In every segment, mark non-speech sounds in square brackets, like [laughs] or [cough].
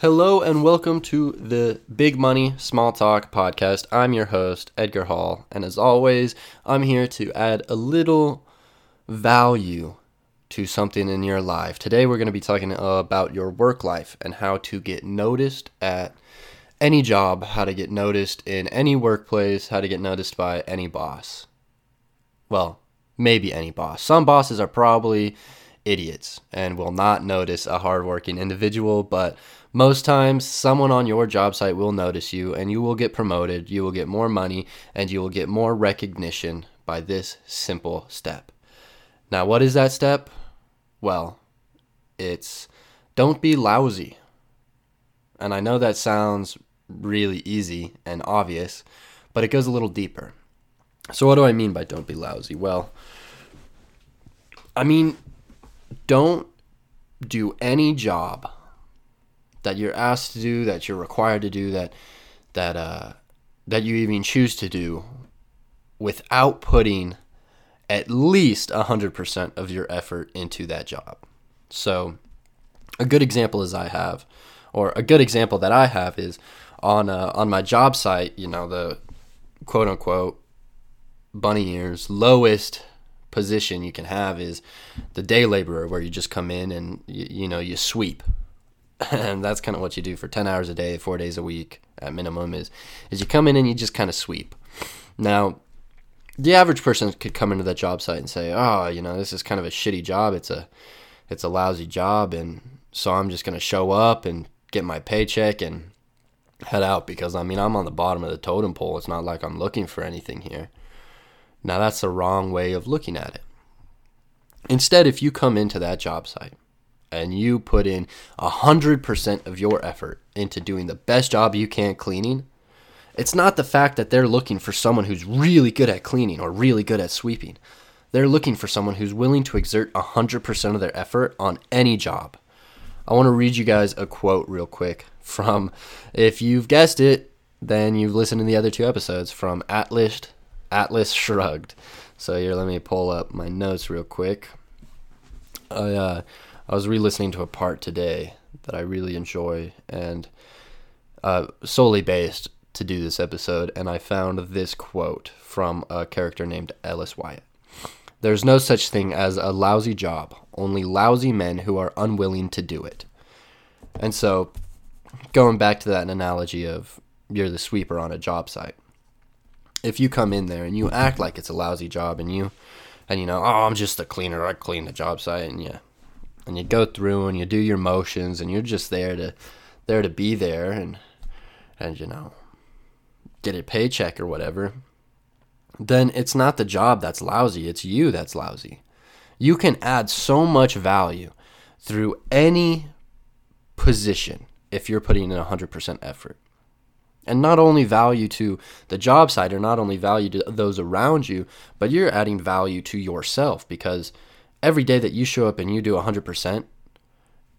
Hello and welcome to the Big Money Small Talk podcast. I'm your host, Edgar Hall, and as always, I'm here to add a little value to something in your life. Today, we're going to be talking about your work life and how to get noticed at any job, how to get noticed in any workplace, how to get noticed by any boss. Well, maybe any boss. Some bosses are probably idiots and will not notice a hardworking individual, but most times someone on your job site will notice you and you will get promoted, you will get more money, and you will get more recognition by this simple step. Now, what is that step? Well, it's don't be lousy. And I know that sounds really easy and obvious, but it goes a little deeper. So, what do I mean by don't be lousy? Well, I mean, don't do any job that you're asked to do, that you're required to do, that that uh, that you even choose to do, without putting at least hundred percent of your effort into that job. So, a good example is I have, or a good example that I have is on uh, on my job site. You know the quote unquote bunny ears lowest position you can have is the day laborer where you just come in and you know you sweep and [laughs] that's kind of what you do for 10 hours a day four days a week at minimum is is you come in and you just kind of sweep. Now the average person could come into that job site and say oh you know this is kind of a shitty job. It's a it's a lousy job and so i'm just going to show up and get my paycheck and head out because i mean i'm on the bottom of the totem pole. It's not like i'm looking for anything here. Now, that's the wrong way of looking at it. Instead, if you come into that job site and you put in 100% of your effort into doing the best job you can cleaning, it's not the fact that they're looking for someone who's really good at cleaning or really good at sweeping. They're looking for someone who's willing to exert 100% of their effort on any job. I want to read you guys a quote real quick from, if you've guessed it, then you've listened to the other two episodes from Atlas Atlas Shrugged. So here, let me pull up my notes real quick. I uh, I was re-listening to a part today that I really enjoy, and uh, solely based to do this episode, and I found this quote from a character named Ellis Wyatt. There's no such thing as a lousy job, only lousy men who are unwilling to do it. And so, going back to that analogy of you're the sweeper on a job site if you come in there and you act like it's a lousy job and you and you know oh i'm just a cleaner i clean the job site and yeah and you go through and you do your motions and you're just there to there to be there and and you know get a paycheck or whatever then it's not the job that's lousy it's you that's lousy. You can add so much value through any position if you're putting in 100% effort. And not only value to the job side or not only value to those around you, but you're adding value to yourself because every day that you show up and you do 100%,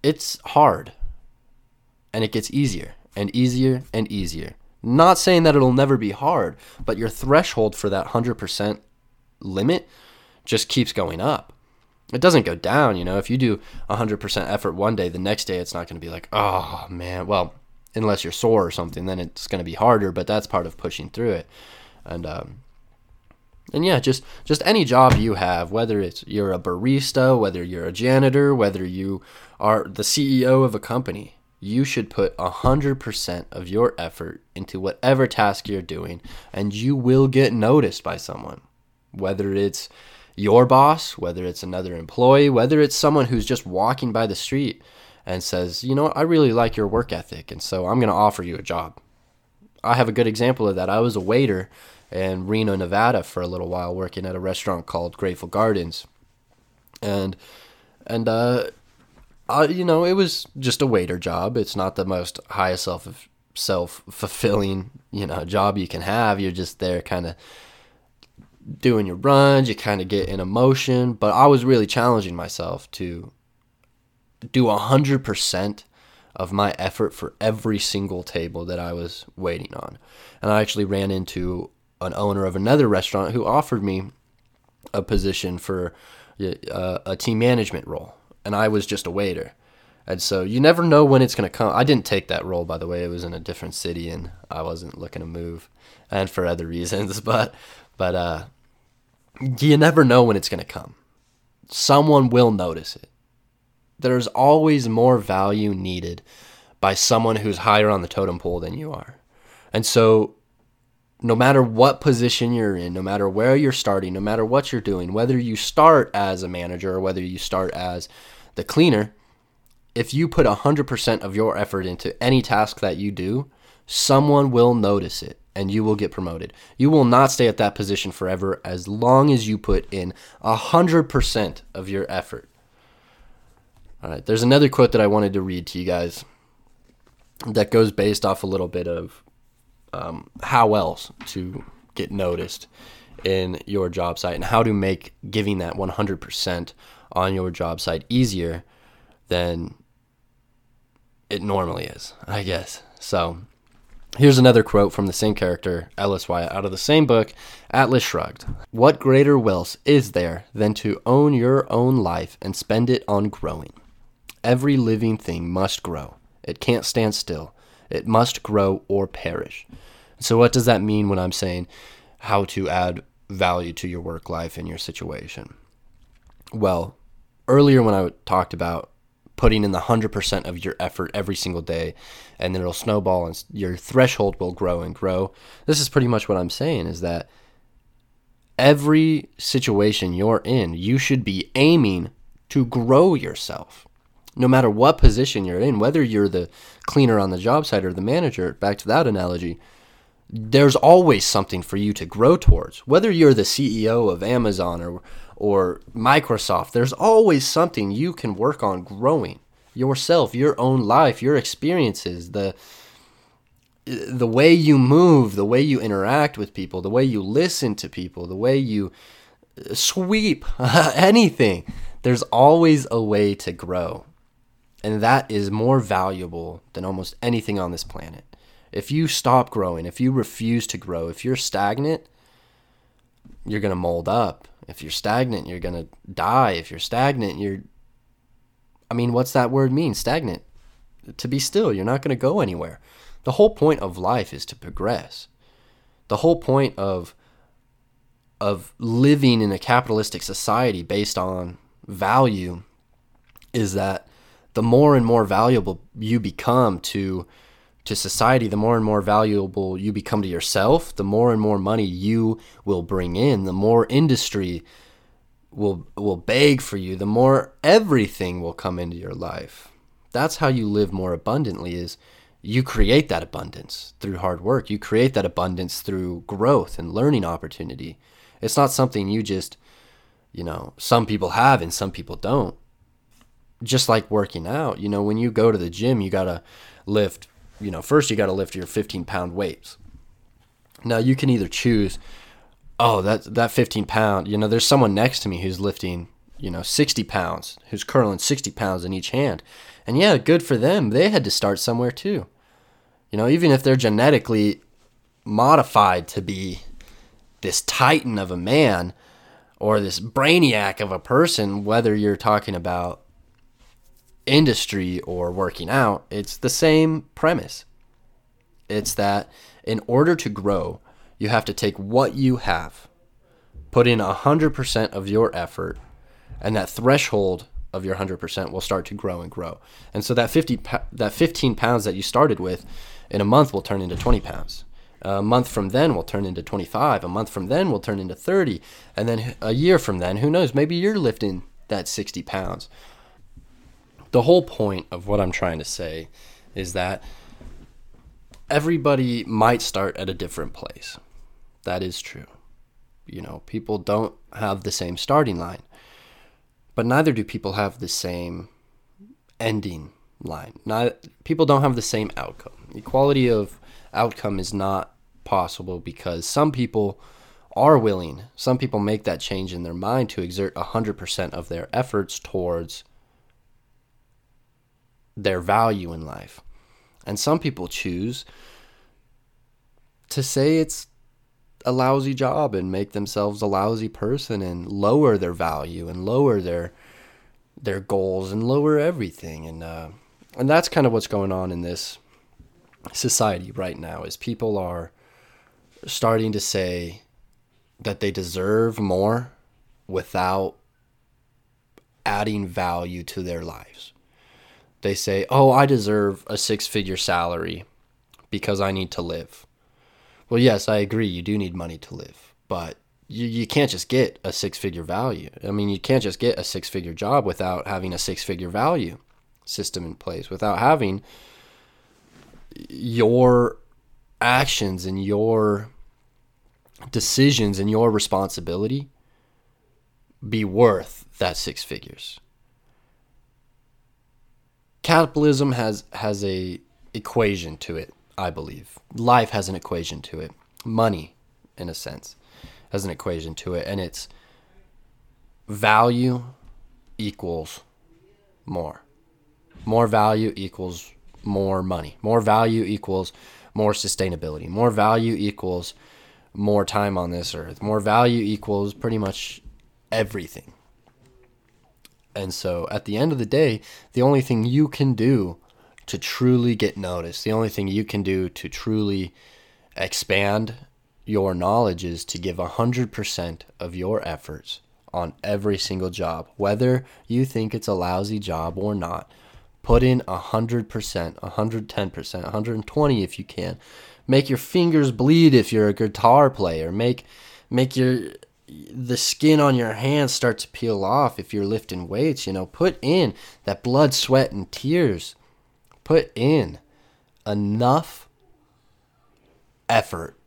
it's hard. And it gets easier and easier and easier. Not saying that it'll never be hard, but your threshold for that 100% limit just keeps going up. It doesn't go down, you know. If you do 100% effort one day, the next day it's not going to be like, oh man, well, unless you're sore or something, then it's going to be harder. But that's part of pushing through it, and um, and yeah, just just any job you have, whether it's you're a barista, whether you're a janitor, whether you are the CEO of a company, you should put hundred percent of your effort into whatever task you're doing, and you will get noticed by someone, whether it's your boss, whether it's another employee, whether it's someone who's just walking by the street and says, you know I really like your work ethic, and so I'm going to offer you a job. I have a good example of that. I was a waiter in Reno, Nevada for a little while, working at a restaurant called Grateful Gardens, and and uh, I, you know, it was just a waiter job. It's not the most highest self self fulfilling you know job you can have. You're just there, kind of doing your runs. You kind of get in emotion, but I was really challenging myself to do 100% of my effort for every single table that I was waiting on. And I actually ran into an owner of another restaurant who offered me a position for uh, a team management role. And I was just a waiter. And so you never know when it's going to come. I didn't take that role, by the way. It was in a different city and I wasn't looking to move and for other [laughs] reasons, but, but, uh, you never know when it's going to come. Someone will notice it. There's always more value needed by someone who's higher on the totem pole than you are. And so no matter what position you're in, no matter where you're starting, no matter what you're doing, whether you start as a manager or whether you start as the cleaner, if you put 100% of your effort into any task that you do, someone will notice it and you will get promoted. You will not stay at that position forever as long as you put in 100% of your effort. All right, there's another quote that I wanted to read to you guys that goes based off a little bit of um, how else to get noticed in your job site and how to make giving that 100% on your job site easier than it normally is, I guess. So here's another quote from the same character, Ellis Wyatt, out of the same book, Atlas Shrugged. What greater wealth is there than to own your own life and spend it on growing? Every living thing must grow. It can't stand still. It must grow or perish. So, what does that mean when I'm saying how to add value to your work life and your situation? Well, earlier when I talked about putting in the 100% of your effort every single day and then it'll snowball and your threshold will grow and grow. This is pretty much what I'm saying is that every situation you're in, you should be aiming to grow yourself no matter what position you're in, whether you're the cleaner on the job site or the manager, back to that analogy, there's always something for you to grow towards. Whether you're the CEO of Amazon or or Microsoft, there's always something you can work on growing yourself, your own life, your experiences, the the way you move, the way you interact with people, the way you listen to people, the way you uh, sweep [laughs] anything. There's always a way to grow. And that is more valuable than almost anything on this planet. If you stop growing, if you refuse to grow, if you're stagnant, you're going to mold up. If you're stagnant, you're going to die. If you're stagnant, you're I mean, what's that word mean? Stagnant. To be still, you're not going to go anywhere. The whole point of life is to progress. The whole point of of living in a capitalistic society based on value is that the more and more valuable you become to to society, the more and more valuable you become to yourself, the more and more money you will bring in, the more industry will will beg for you, the more everything will come into your life. That's how you live more abundantly is you create that abundance through hard work. You create that abundance through growth and learning opportunity. It's not something you just, you know, some people have and some people don't just like working out, you know, when you go to the gym, you got to lift, you know, first you got to lift your 15 pound weights. Now you can either choose, oh, that, that 15 pound, you know, there's someone next to me who's lifting, you know, 60 pounds, who's curling 60 pounds in each hand. And yeah, good for them. They had to start somewhere too. You know, even if they're genetically modified to be this titan of a man or this brainiac of a person, whether you're talking about industry or working out, it's the same premise. It's that in order to grow, you have to take what you have, put in 100% of your effort, and that threshold of your 100% will start to grow and grow. And so that 50 that 15 pounds that you started with in a month will turn into 20 pounds. A month from then will turn into 25. A month from then will turn into 30. And then a year from then, who knows, maybe you're lifting that 60 pounds the whole point of what I'm trying to say is that everybody might start at a different place. That is true. You know, people don't have the same starting line, but neither do people have the same ending line. Not people don't have the same outcome. Equality of outcome is not possible because some people are willing, some people make that change in their mind to exert 100% of their efforts towards their value in life. And some people choose to say it's a lousy job and make themselves a lousy person and lower their value and lower their their goals and lower everything and uh, and that's kind of what's going on in this society right now is people are starting to say that they deserve more without adding value to their lives. They say, "Oh, I deserve a six-figure salary because I need to live." Well, yes, I agree. You do need money to live, but you, you can't just get a six-figure value. I mean, you can't just get a six-figure job without having a six-figure value system in place, without having your actions and your decisions and your responsibility be worth that six figures. Capitalism has has a equation to it, I believe. Life has an equation to it. Money, in a sense, has an equation to it, and it's value equals more. More value equals more money. More value equals more sustainability. More value equals more time on this earth. More value equals pretty much everything. And so at the end of the day, the only thing you can do to truly get noticed, the only thing you can do to truly expand your knowledge is to give 100% of your efforts on every single job, whether you think it's a lousy job or not. Put in 100%, 110%, 120 if you can. Make your fingers bleed if you're a guitar player. Make make your the skin on your hands start to peel off if you're lifting weights, you know. Put in that blood, sweat and tears. Put in enough effort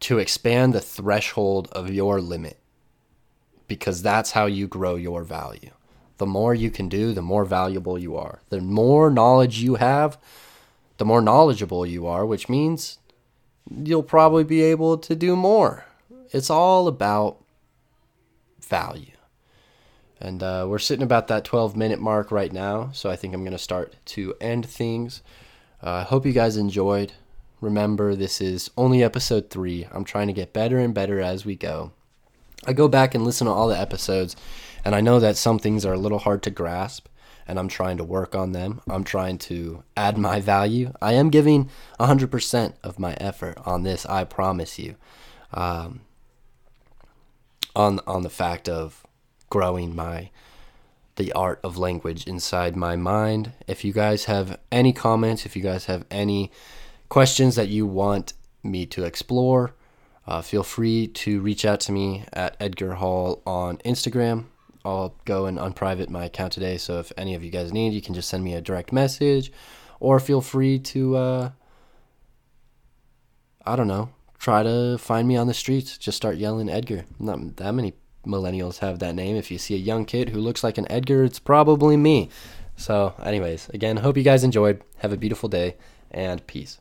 to expand the threshold of your limit because that's how you grow your value the more you can do, the more valuable you are. The more knowledge you have, the more knowledgeable you are, which means you'll probably be able to do more. It's all about value. And uh, we're sitting about that 12 minute mark right now, so I think I'm going to start to end things. Uh, I uh, hope you guys enjoyed. Remember, this is only episode three. I'm trying to get better and better as we go. I go back and listen to all the episodes, and I know that some things are a little hard to grasp, and I'm trying to work on them. I'm trying to add my value. I am giving 100% of my effort on this, I promise you. Um, on on the fact of growing my the art of language inside my mind. If you guys have any comments, if you guys have any questions that you want me to explore, uh, feel free to reach out to me at Edgar Hall on Instagram. I'll go and unprivate my account today. So if any of you guys need, you can just send me a direct message, or feel free to, uh, I don't know, try to find me on the streets. Just start yelling Edgar. Not that many millennials have that name. If you see a young kid who looks like an Edgar, it's probably me. So, anyways, again, hope you guys enjoyed. Have a beautiful day and peace.